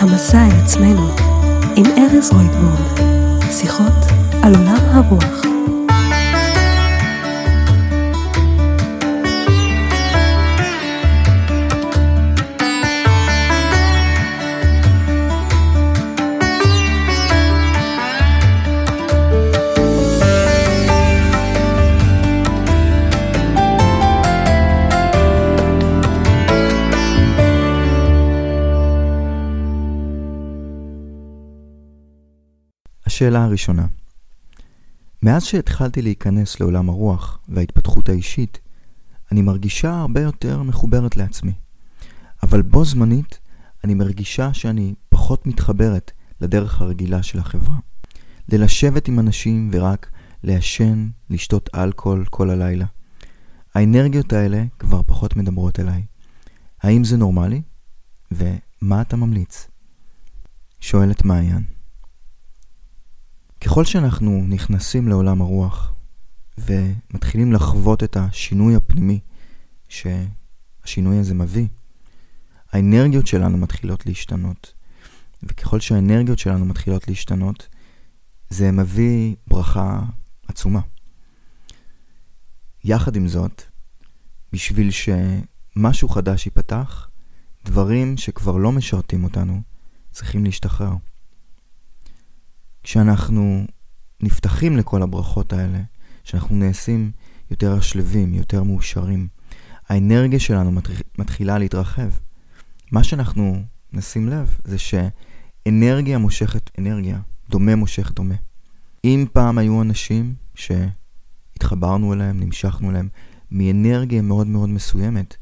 המסע אל עצמנו עם ארז רויטבורן. שיחות על עולם הרוח. השאלה הראשונה מאז שהתחלתי להיכנס לעולם הרוח וההתפתחות האישית, אני מרגישה הרבה יותר מחוברת לעצמי. אבל בו זמנית, אני מרגישה שאני פחות מתחברת לדרך הרגילה של החברה. ללשבת עם אנשים ורק לעשן, לשתות אלכוהול כל הלילה. האנרגיות האלה כבר פחות מדברות אליי. האם זה נורמלי? ומה אתה ממליץ? שואלת מעיין. ככל שאנחנו נכנסים לעולם הרוח ומתחילים לחוות את השינוי הפנימי שהשינוי הזה מביא, האנרגיות שלנו מתחילות להשתנות. וככל שהאנרגיות שלנו מתחילות להשתנות, זה מביא ברכה עצומה. יחד עם זאת, בשביל שמשהו חדש ייפתח, דברים שכבר לא משרתים אותנו צריכים להשתחרר. כשאנחנו נפתחים לכל הברכות האלה, כשאנחנו נעשים יותר שלווים, יותר מאושרים, האנרגיה שלנו מתחילה להתרחב. מה שאנחנו נשים לב זה שאנרגיה מושכת אנרגיה, דומה מושך דומה. אם פעם היו אנשים שהתחברנו אליהם, נמשכנו אליהם, מאנרגיה מאוד מאוד מסוימת,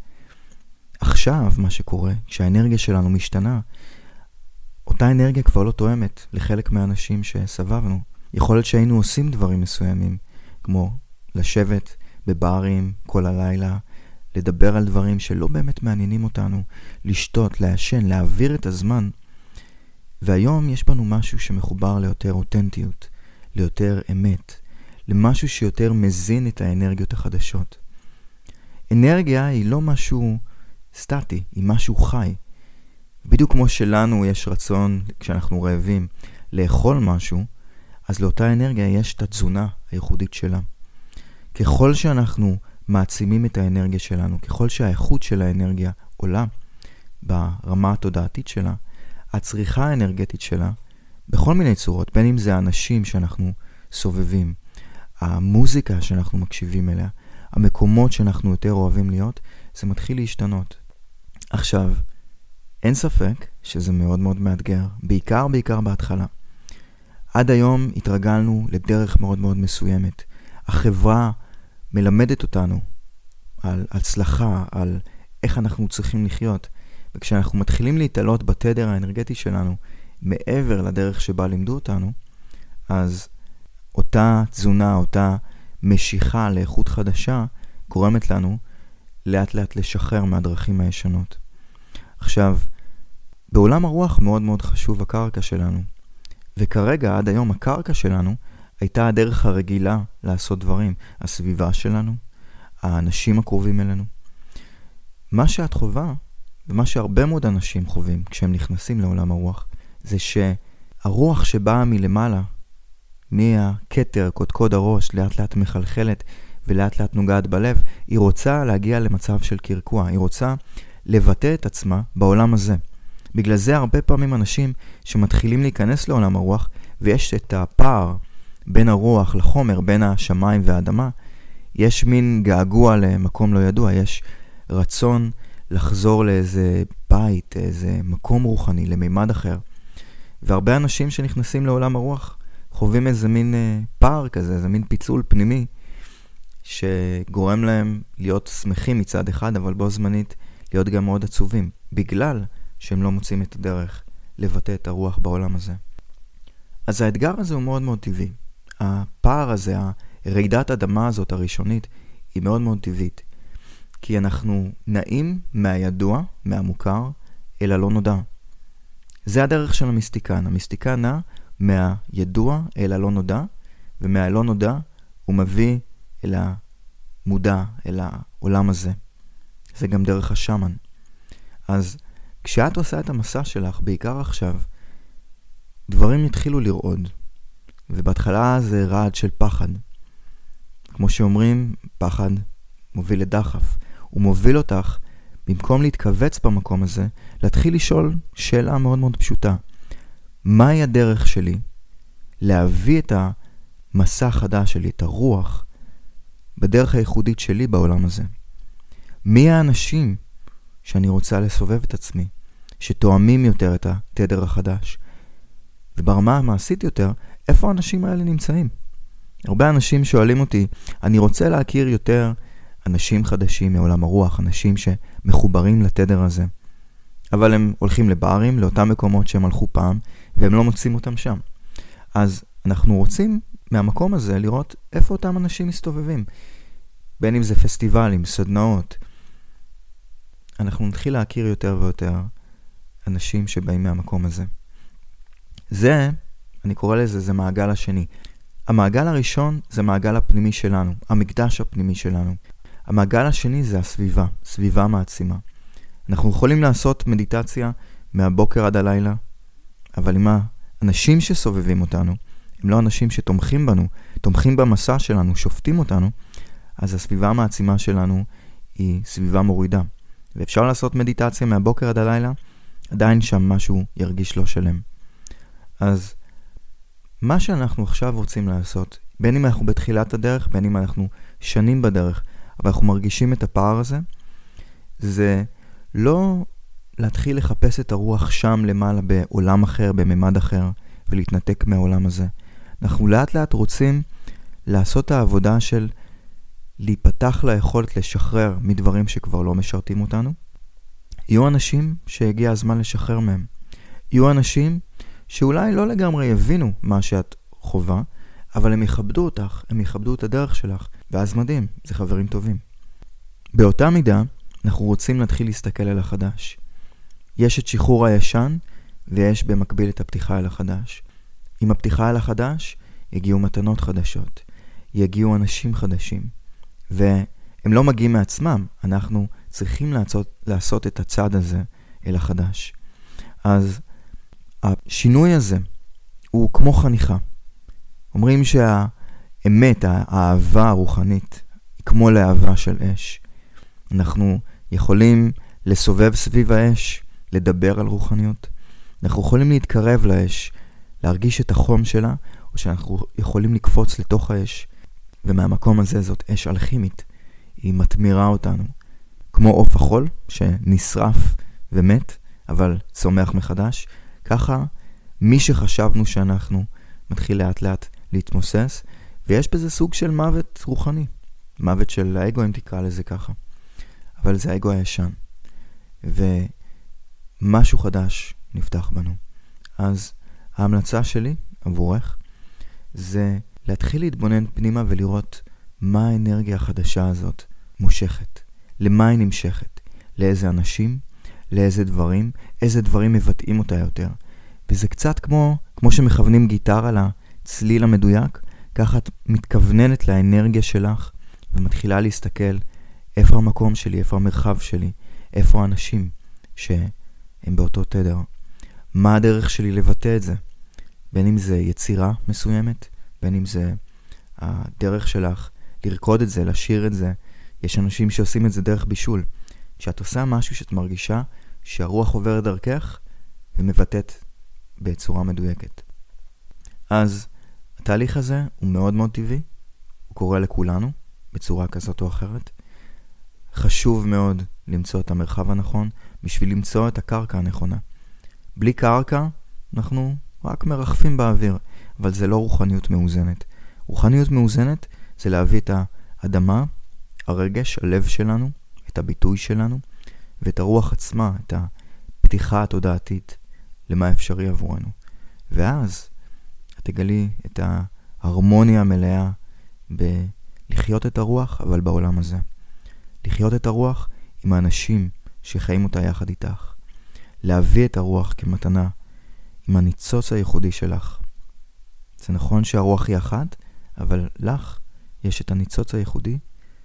עכשיו מה שקורה, כשהאנרגיה שלנו משתנה, אותה אנרגיה כבר לא תואמת לחלק מהאנשים שסבבנו. יכול להיות שהיינו עושים דברים מסוימים, כמו לשבת בברים כל הלילה, לדבר על דברים שלא באמת מעניינים אותנו, לשתות, לעשן, להעביר את הזמן. והיום יש בנו משהו שמחובר ליותר אותנטיות, ליותר אמת, למשהו שיותר מזין את האנרגיות החדשות. אנרגיה היא לא משהו סטטי, היא משהו חי. בדיוק כמו שלנו יש רצון, כשאנחנו רעבים, לאכול משהו, אז לאותה אנרגיה יש את התזונה הייחודית שלה. ככל שאנחנו מעצימים את האנרגיה שלנו, ככל שהאיכות של האנרגיה עולה ברמה התודעתית שלה, הצריכה האנרגטית שלה, בכל מיני צורות, בין אם זה האנשים שאנחנו סובבים, המוזיקה שאנחנו מקשיבים אליה, המקומות שאנחנו יותר אוהבים להיות, זה מתחיל להשתנות. עכשיו, אין ספק שזה מאוד מאוד מאתגר, בעיקר בעיקר בהתחלה. עד היום התרגלנו לדרך מאוד מאוד מסוימת. החברה מלמדת אותנו על הצלחה, על איך אנחנו צריכים לחיות, וכשאנחנו מתחילים להתעלות בתדר האנרגטי שלנו מעבר לדרך שבה לימדו אותנו, אז אותה תזונה, אותה משיכה לאיכות חדשה, גורמת לנו לאט לאט לשחרר מהדרכים הישנות. עכשיו, בעולם הרוח מאוד מאוד חשוב הקרקע שלנו, וכרגע, עד היום, הקרקע שלנו הייתה הדרך הרגילה לעשות דברים. הסביבה שלנו, האנשים הקרובים אלינו. מה שאת חווה, ומה שהרבה מאוד אנשים חווים כשהם נכנסים לעולם הרוח, זה שהרוח שבאה מלמעלה, מהכתר, קודקוד הראש, לאט לאט מחלחלת ולאט לאט נוגעת בלב, היא רוצה להגיע למצב של קרקוע, היא רוצה לבטא את עצמה בעולם הזה. בגלל זה הרבה פעמים אנשים שמתחילים להיכנס לעולם הרוח, ויש את הפער בין הרוח לחומר, בין השמיים והאדמה, יש מין געגוע למקום לא ידוע, יש רצון לחזור לאיזה בית, איזה מקום רוחני, למימד אחר. והרבה אנשים שנכנסים לעולם הרוח חווים איזה מין אה, פער כזה, איזה מין פיצול פנימי, שגורם להם להיות שמחים מצד אחד, אבל בו זמנית להיות גם מאוד עצובים, בגלל שהם לא מוצאים את הדרך לבטא את הרוח בעולם הזה. אז האתגר הזה הוא מאוד מאוד טבעי. הפער הזה, הרעידת אדמה הזאת הראשונית, היא מאוד מאוד טבעית. כי אנחנו נעים מהידוע, מהמוכר, אל הלא נודע. זה הדרך של המיסטיקן. המיסטיקן נע מהידוע אל הלא נודע, ומהלא נודע הוא מביא אל המודע, אל העולם הזה. זה גם דרך השאמן. אז כשאת עושה את המסע שלך, בעיקר עכשיו, דברים יתחילו לרעוד. ובהתחלה זה רעד של פחד. כמו שאומרים, פחד מוביל לדחף. הוא מוביל אותך, במקום להתכווץ במקום הזה, להתחיל לשאול שאלה מאוד מאוד פשוטה. מהי הדרך שלי להביא את המסע החדש שלי, את הרוח, בדרך הייחודית שלי בעולם הזה? מי האנשים שאני רוצה לסובב את עצמי, שתואמים יותר את התדר החדש? וברמה המעשית יותר, איפה האנשים האלה נמצאים? הרבה אנשים שואלים אותי, אני רוצה להכיר יותר אנשים חדשים מעולם הרוח, אנשים שמחוברים לתדר הזה. אבל הם הולכים לברים, לאותם מקומות שהם הלכו פעם, והם לא מוצאים אותם שם. אז אנחנו רוצים מהמקום הזה לראות איפה אותם אנשים מסתובבים. בין אם זה פסטיבלים, סדנאות. אנחנו נתחיל להכיר יותר ויותר אנשים שבאים מהמקום הזה. זה, אני קורא לזה, זה מעגל השני. המעגל הראשון זה מעגל הפנימי שלנו, המקדש הפנימי שלנו. המעגל השני זה הסביבה, סביבה מעצימה. אנחנו יכולים לעשות מדיטציה מהבוקר עד הלילה, אבל אם האנשים שסובבים אותנו הם לא אנשים שתומכים בנו, תומכים במסע שלנו, שופטים אותנו, אז הסביבה המעצימה שלנו היא סביבה מורידה. ואפשר לעשות מדיטציה מהבוקר עד הלילה, עדיין שם משהו ירגיש לא שלם. אז מה שאנחנו עכשיו רוצים לעשות, בין אם אנחנו בתחילת הדרך, בין אם אנחנו שנים בדרך, אבל אנחנו מרגישים את הפער הזה, זה לא להתחיל לחפש את הרוח שם למעלה בעולם אחר, בממד אחר, ולהתנתק מהעולם הזה. אנחנו לאט לאט רוצים לעשות את העבודה של להיפתח ליכולת לשחרר מדברים שכבר לא משרתים אותנו. יהיו אנשים שהגיע הזמן לשחרר מהם. יהיו אנשים שאולי לא לגמרי יבינו מה שאת חווה, אבל הם יכבדו אותך, הם יכבדו את הדרך שלך, ואז מדהים, זה חברים טובים. באותה מידה, אנחנו רוצים להתחיל להסתכל על החדש. יש את שחרור הישן, ויש במקביל את הפתיחה אל החדש. עם הפתיחה אל החדש, יגיעו מתנות חדשות, יגיעו אנשים חדשים, והם לא מגיעים מעצמם, אנחנו צריכים לעשות, לעשות את הצעד הזה אל החדש. אז השינוי הזה הוא כמו חניכה. אומרים שהאמת, האהבה הרוחנית, היא כמו להבה של אש. אנחנו יכולים לסובב סביב האש, לדבר על רוחניות. אנחנו יכולים להתקרב לאש, להרגיש את החום שלה, או שאנחנו יכולים לקפוץ לתוך האש, ומהמקום הזה זאת אש אלכימית. היא מתמירה אותנו. כמו עוף החול, שנשרף ומת, אבל צומח מחדש, ככה מי שחשבנו שאנחנו מתחיל לאט לאט להתמוסס, ויש בזה סוג של מוות רוחני. מוות של האגו, אם תקרא לזה ככה. אבל זה האגו הישן. ומשהו חדש נפתח בנו. אז ההמלצה שלי עבורך זה להתחיל להתבונן פנימה ולראות מה האנרגיה החדשה הזאת מושכת. למה היא נמשכת? לאיזה אנשים? לאיזה דברים? איזה דברים מבטאים אותה יותר? וזה קצת כמו, כמו שמכוונים גיטרה לצליל המדויק, ככה את מתכווננת לאנרגיה שלך ומתחילה להסתכל איפה המקום שלי, איפה המרחב שלי, איפה האנשים שהם באותו תדר. מה הדרך שלי לבטא את זה? בין אם זה יצירה מסוימת, בין אם זה הדרך שלך לרקוד את זה, לשיר את זה. יש אנשים שעושים את זה דרך בישול. כשאת עושה משהו שאת מרגישה שהרוח עוברת דרכך ומבטאת בצורה מדויקת. אז התהליך הזה הוא מאוד מאוד טבעי, הוא קורה לכולנו בצורה כזאת או אחרת. חשוב מאוד למצוא את המרחב הנכון בשביל למצוא את הקרקע הנכונה. בלי קרקע אנחנו רק מרחפים באוויר, אבל זה לא רוחניות מאוזנת. רוחניות מאוזנת זה להביא את האדמה, הרגש, הלב שלנו, את הביטוי שלנו, ואת הרוח עצמה, את הפתיחה התודעתית למה אפשרי עבורנו. ואז את תגלי את ההרמוניה המלאה בלחיות את הרוח, אבל בעולם הזה. לחיות את הרוח עם האנשים שחיים אותה יחד איתך. להביא את הרוח כמתנה עם הניצוץ הייחודי שלך. זה נכון שהרוח היא אחת, אבל לך יש את הניצוץ הייחודי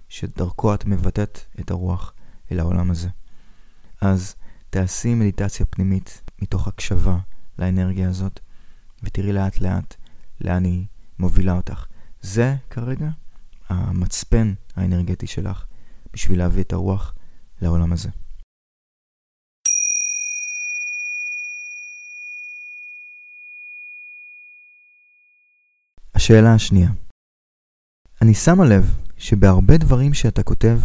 שדרכו את מבטאת את הרוח אל העולם הזה. אז תעשי מדיטציה פנימית מתוך הקשבה לאנרגיה הזאת, ותראי לאט לאט לאן היא מובילה אותך. זה כרגע המצפן האנרגטי שלך בשביל להביא את הרוח לעולם הזה. השאלה השנייה אני שמה לב שבהרבה דברים שאתה כותב,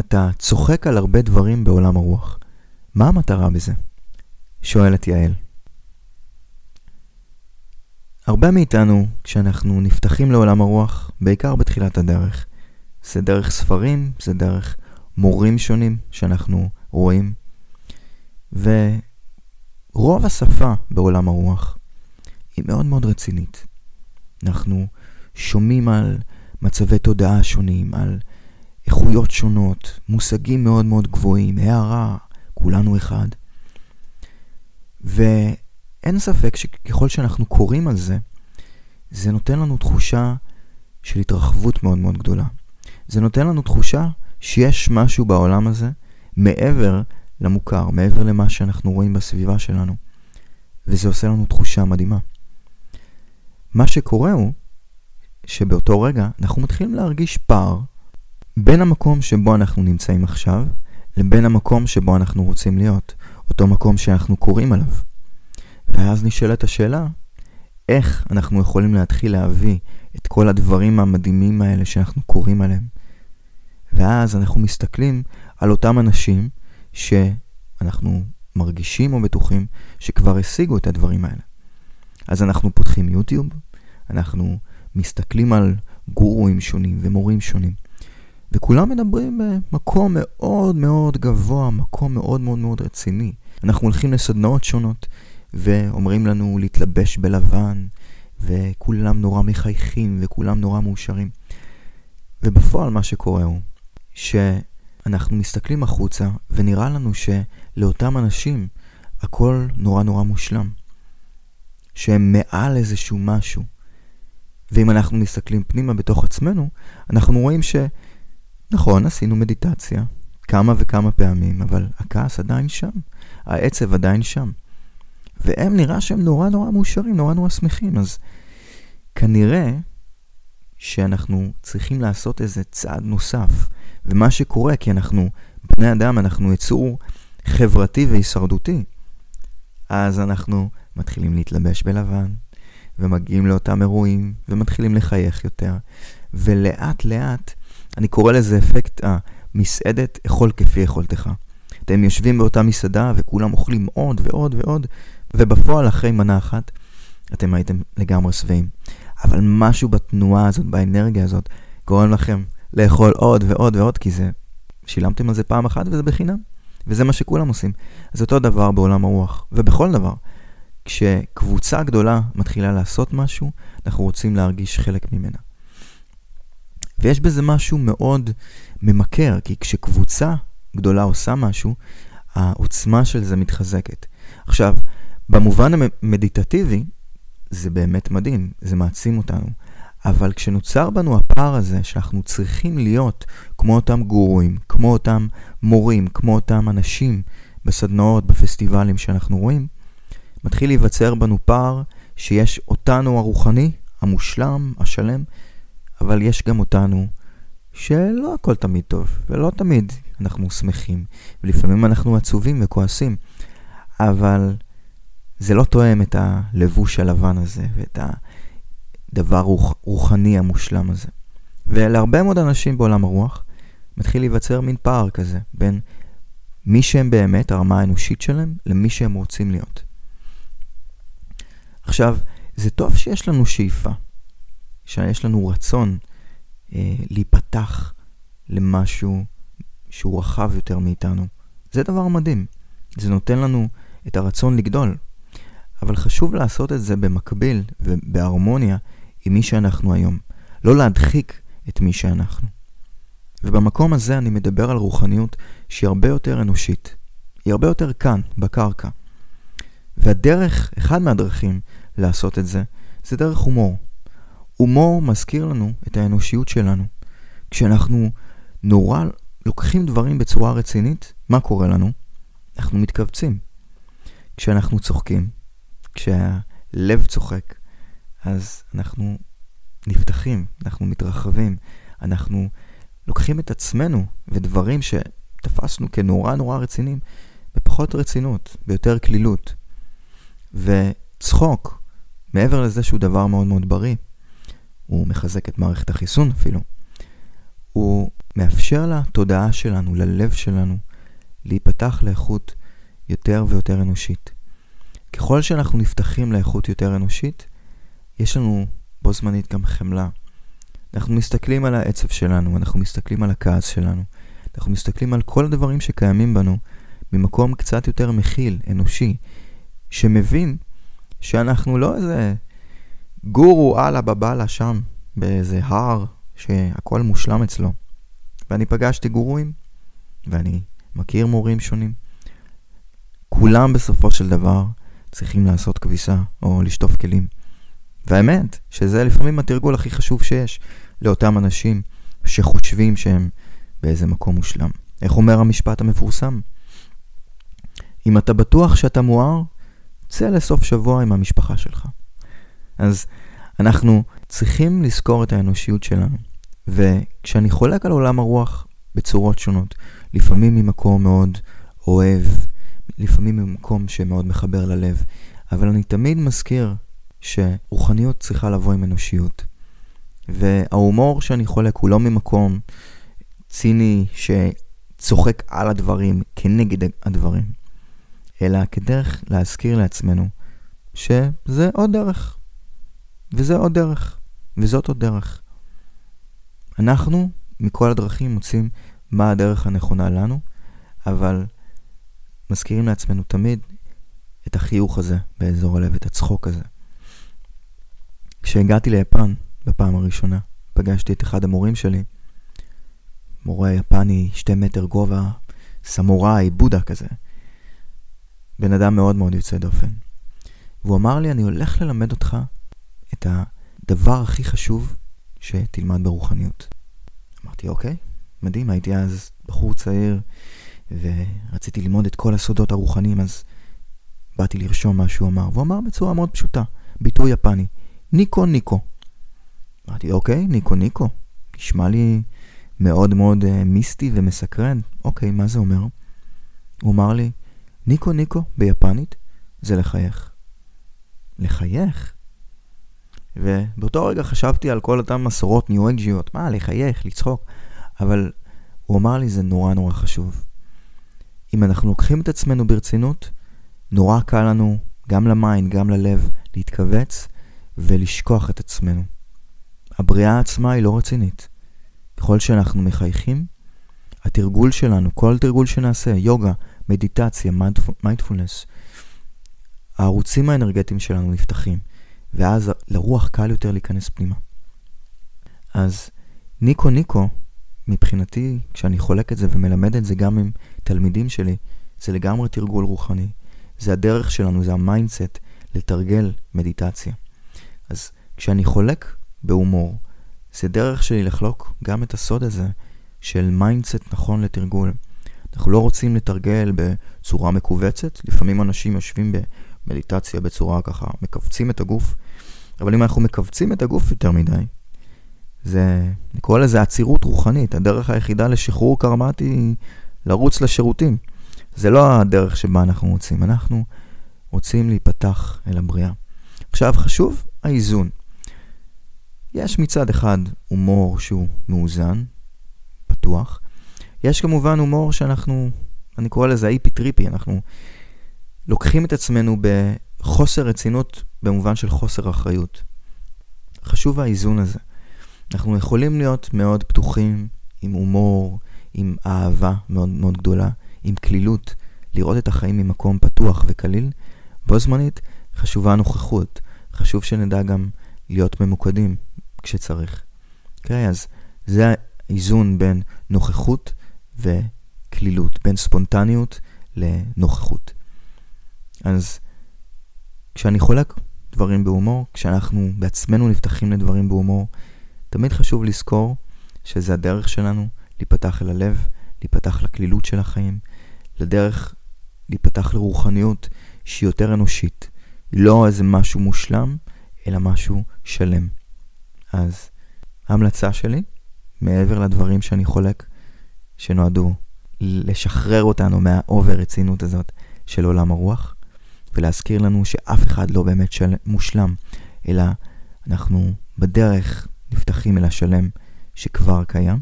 אתה צוחק על הרבה דברים בעולם הרוח. מה המטרה בזה? שואלת יעל. הרבה מאיתנו, כשאנחנו נפתחים לעולם הרוח, בעיקר בתחילת הדרך, זה דרך ספרים, זה דרך מורים שונים שאנחנו רואים, ורוב השפה בעולם הרוח היא מאוד מאוד רצינית. אנחנו שומעים על מצבי תודעה שונים, על איכויות שונות, מושגים מאוד מאוד גבוהים, הערה, כולנו אחד. ואין ספק שככל שאנחנו קוראים על זה, זה נותן לנו תחושה של התרחבות מאוד מאוד גדולה. זה נותן לנו תחושה שיש משהו בעולם הזה מעבר למוכר, מעבר למה שאנחנו רואים בסביבה שלנו. וזה עושה לנו תחושה מדהימה. מה שקורה הוא שבאותו רגע אנחנו מתחילים להרגיש פער בין המקום שבו אנחנו נמצאים עכשיו לבין המקום שבו אנחנו רוצים להיות, אותו מקום שאנחנו קוראים עליו. ואז נשאלת השאלה, איך אנחנו יכולים להתחיל להביא את כל הדברים המדהימים האלה שאנחנו קוראים עליהם. ואז אנחנו מסתכלים על אותם אנשים שאנחנו מרגישים או בטוחים שכבר השיגו את הדברים האלה. אז אנחנו פותחים יוטיוב, אנחנו מסתכלים על גורואים שונים ומורים שונים, וכולם מדברים במקום מאוד מאוד גבוה, מקום מאוד מאוד מאוד רציני. אנחנו הולכים לסדנאות שונות, ואומרים לנו להתלבש בלבן, וכולם נורא מחייכים, וכולם נורא מאושרים. ובפועל מה שקורה הוא שאנחנו מסתכלים החוצה, ונראה לנו שלאותם אנשים הכל נורא נורא מושלם. שהם מעל איזשהו משהו. ואם אנחנו מסתכלים פנימה בתוך עצמנו, אנחנו רואים ש... נכון, עשינו מדיטציה כמה וכמה פעמים, אבל הכעס עדיין שם, העצב עדיין שם. והם נראה שהם נורא נורא מאושרים, נורא נורא שמחים, אז כנראה שאנחנו צריכים לעשות איזה צעד נוסף. ומה שקורה, כי אנחנו בני אדם, אנחנו יצור חברתי והישרדותי, אז אנחנו מתחילים להתלבש בלבן, ומגיעים לאותם אירועים, ומתחילים לחייך יותר, ולאט לאט, אני קורא לזה אפקט המסעדת אכול כפי יכולתך. אתם יושבים באותה מסעדה וכולם אוכלים עוד ועוד ועוד, ובפועל אחרי מנה אחת אתם הייתם לגמרי שבעים. אבל משהו בתנועה הזאת, באנרגיה הזאת, גורם לכם לאכול עוד ועוד ועוד, כי זה, שילמתם על זה פעם אחת וזה בחינם. וזה מה שכולם עושים. אז אותו דבר בעולם הרוח, ובכל דבר. כשקבוצה גדולה מתחילה לעשות משהו, אנחנו רוצים להרגיש חלק ממנה. ויש בזה משהו מאוד ממכר, כי כשקבוצה גדולה עושה משהו, העוצמה של זה מתחזקת. עכשיו, במובן המדיטטיבי, זה באמת מדהים, זה מעצים אותנו. אבל כשנוצר בנו הפער הזה, שאנחנו צריכים להיות כמו אותם גורואים, כמו אותם מורים, כמו אותם אנשים בסדנאות, בפסטיבלים שאנחנו רואים, מתחיל להיווצר בנו פער שיש אותנו הרוחני, המושלם, השלם, אבל יש גם אותנו שלא הכל תמיד טוב, ולא תמיד אנחנו שמחים, ולפעמים אנחנו עצובים וכועסים, אבל זה לא תואם את הלבוש הלבן הזה, ואת הדבר רוח, רוחני המושלם הזה. ולהרבה מאוד אנשים בעולם הרוח, מתחיל להיווצר מין פער כזה, בין מי שהם באמת, הרמה האנושית שלהם, למי שהם רוצים להיות. עכשיו, זה טוב שיש לנו שאיפה, שיש לנו רצון אה, להיפתח למשהו שהוא רחב יותר מאיתנו. זה דבר מדהים. זה נותן לנו את הרצון לגדול. אבל חשוב לעשות את זה במקביל ובהרמוניה עם מי שאנחנו היום. לא להדחיק את מי שאנחנו. ובמקום הזה אני מדבר על רוחניות שהיא הרבה יותר אנושית. היא הרבה יותר כאן, בקרקע. והדרך, אחד מהדרכים לעשות את זה, זה דרך הומור. הומור מזכיר לנו את האנושיות שלנו. כשאנחנו נורא לוקחים דברים בצורה רצינית, מה קורה לנו? אנחנו מתכווצים. כשאנחנו צוחקים, כשהלב צוחק, אז אנחנו נפתחים, אנחנו מתרחבים, אנחנו לוקחים את עצמנו ודברים שתפסנו כנורא נורא רציניים, בפחות רצינות, ביותר קלילות. וצחוק, מעבר לזה שהוא דבר מאוד מאוד בריא, הוא מחזק את מערכת החיסון אפילו, הוא מאפשר לתודעה שלנו, ללב שלנו, להיפתח לאיכות יותר ויותר אנושית. ככל שאנחנו נפתחים לאיכות יותר אנושית, יש לנו בו זמנית גם חמלה. אנחנו מסתכלים על העצב שלנו, אנחנו מסתכלים על הכעס שלנו, אנחנו מסתכלים על כל הדברים שקיימים בנו ממקום קצת יותר מכיל, אנושי, שמבין שאנחנו לא איזה גורו אללה בבאללה שם, באיזה הר שהכל מושלם אצלו. ואני פגשתי גורואים, ואני מכיר מורים שונים. כולם בסופו של דבר צריכים לעשות כביסה או לשטוף כלים. והאמת, שזה לפעמים התרגול הכי חשוב שיש לאותם אנשים שחושבים שהם באיזה מקום מושלם. איך אומר המשפט המפורסם? אם אתה בטוח שאתה מואר, צא לסוף שבוע עם המשפחה שלך. אז אנחנו צריכים לזכור את האנושיות שלנו. וכשאני חולק על עולם הרוח בצורות שונות, לפעמים ממקום מאוד אוהב, לפעמים ממקום שמאוד מחבר ללב, אבל אני תמיד מזכיר שרוחניות צריכה לבוא עם אנושיות. וההומור שאני חולק הוא לא ממקום ציני שצוחק על הדברים, כנגד הדברים, אלא כדרך להזכיר לעצמנו שזה עוד דרך, וזה עוד דרך, וזאת עוד דרך. אנחנו מכל הדרכים מוצאים מה הדרך הנכונה לנו, אבל מזכירים לעצמנו תמיד את החיוך הזה באזור הלב, את הצחוק הזה. כשהגעתי ליפן בפעם הראשונה, פגשתי את אחד המורים שלי, מורה יפני, שתי מטר גובה, סמוראי, בודה כזה. בן אדם מאוד מאוד יוצא דופן. והוא אמר לי, אני הולך ללמד אותך את הדבר הכי חשוב שתלמד ברוחניות. אמרתי, אוקיי, מדהים, הייתי אז בחור צעיר ורציתי ללמוד את כל הסודות הרוחניים, אז באתי לרשום מה שהוא אמר. והוא אמר בצורה מאוד פשוטה, ביטוי יפני, ניקו ניקו. אמרתי, אוקיי, ניקו ניקו. נשמע לי מאוד מאוד uh, מיסטי ומסקרן. אוקיי, מה זה אומר? הוא אמר לי, ニコニコ ביפנית זה לחייך. לחייך? ובאותו רגע חשבתי על כל אותן מסורות ניו-אג'יות, מה, לחייך, לצחוק, אבל הוא אמר לי, זה נורא נורא חשוב. אם אנחנו לוקחים את עצמנו ברצינות, נורא קל לנו, גם ל mind, גם ללב, להתכווץ ולשכוח את עצמנו. הבריאה עצמה היא לא רצינית. ככל שאנחנו מחייכים, התרגול שלנו, כל תרגול שנעשה, יוגה, מדיטציה, מיינדפולנס, הערוצים האנרגטיים שלנו נפתחים. ואז לרוח קל יותר להיכנס פנימה. אז ニコニコ, מבחינתי, כשאני חולק את זה ומלמד את זה גם עם תלמידים שלי, זה לגמרי תרגול רוחני. זה הדרך שלנו, זה ה mindset לתרגל מדיטציה. אז כשאני חולק בהומור, זה דרך שלי לחלוק גם את הסוד הזה של mindset נכון לתרגול. אנחנו לא רוצים לתרגל בצורה מכווצת, לפעמים אנשים יושבים במדיטציה בצורה ככה, מכווצים את הגוף, אבל אם אנחנו מכווצים את הגוף יותר מדי, זה, אני קורא לזה עצירות רוחנית. הדרך היחידה לשחרור קרמתי היא לרוץ לשירותים. זה לא הדרך שבה אנחנו רוצים, אנחנו רוצים להיפתח אל הבריאה. עכשיו, חשוב האיזון. יש מצד אחד הומור שהוא מאוזן, פתוח. יש כמובן הומור שאנחנו, אני קורא לזה היפי טריפי, אנחנו לוקחים את עצמנו בחוסר רצינות במובן של חוסר אחריות. חשוב האיזון הזה. אנחנו יכולים להיות מאוד פתוחים, עם הומור, עם אהבה מאוד מאוד גדולה, עם כלילות, לראות את החיים ממקום פתוח וקליל. בו זמנית חשובה הנוכחות, חשוב שנדע גם להיות ממוקדים כשצריך. אוקיי, okay, אז זה האיזון בין נוכחות וכלילות, בין ספונטניות לנוכחות. אז כשאני חולק דברים בהומור, כשאנחנו בעצמנו נפתחים לדברים בהומור, תמיד חשוב לזכור שזה הדרך שלנו להיפתח אל הלב, להיפתח לכלילות של החיים, לדרך להיפתח לרוחניות שהיא יותר אנושית. לא איזה משהו מושלם, אלא משהו שלם. אז ההמלצה שלי, מעבר לדברים שאני חולק, שנועדו לשחרר אותנו מהאובר רצינות הזאת של עולם הרוח, ולהזכיר לנו שאף אחד לא באמת של... מושלם, אלא אנחנו בדרך נפתחים אל השלם שכבר קיים,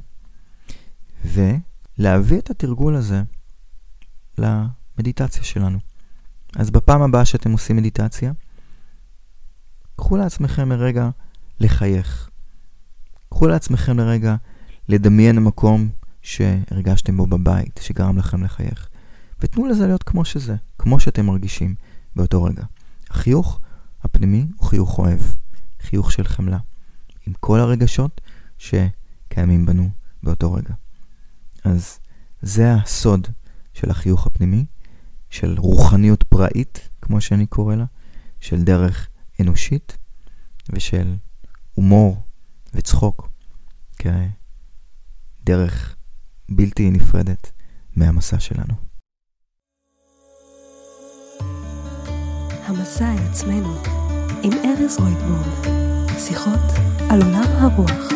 ולהביא את התרגול הזה למדיטציה שלנו. אז בפעם הבאה שאתם עושים מדיטציה, קחו לעצמכם לרגע לחייך. קחו לעצמכם לרגע לדמיין מקום שהרגשתם בו בבית, שגרם לכם לחייך. ותנו לזה להיות כמו שזה, כמו שאתם מרגישים באותו רגע. החיוך הפנימי הוא חיוך אוהב, חיוך של חמלה, עם כל הרגשות שקיימים בנו באותו רגע. אז זה הסוד של החיוך הפנימי, של רוחניות פראית, כמו שאני קורא לה, של דרך אנושית ושל הומור וצחוק כדרך בלתי נפרדת מהמסע שלנו. המסע אל עצמנו עם ארז רויטבורג, שיחות על עולם הרוח.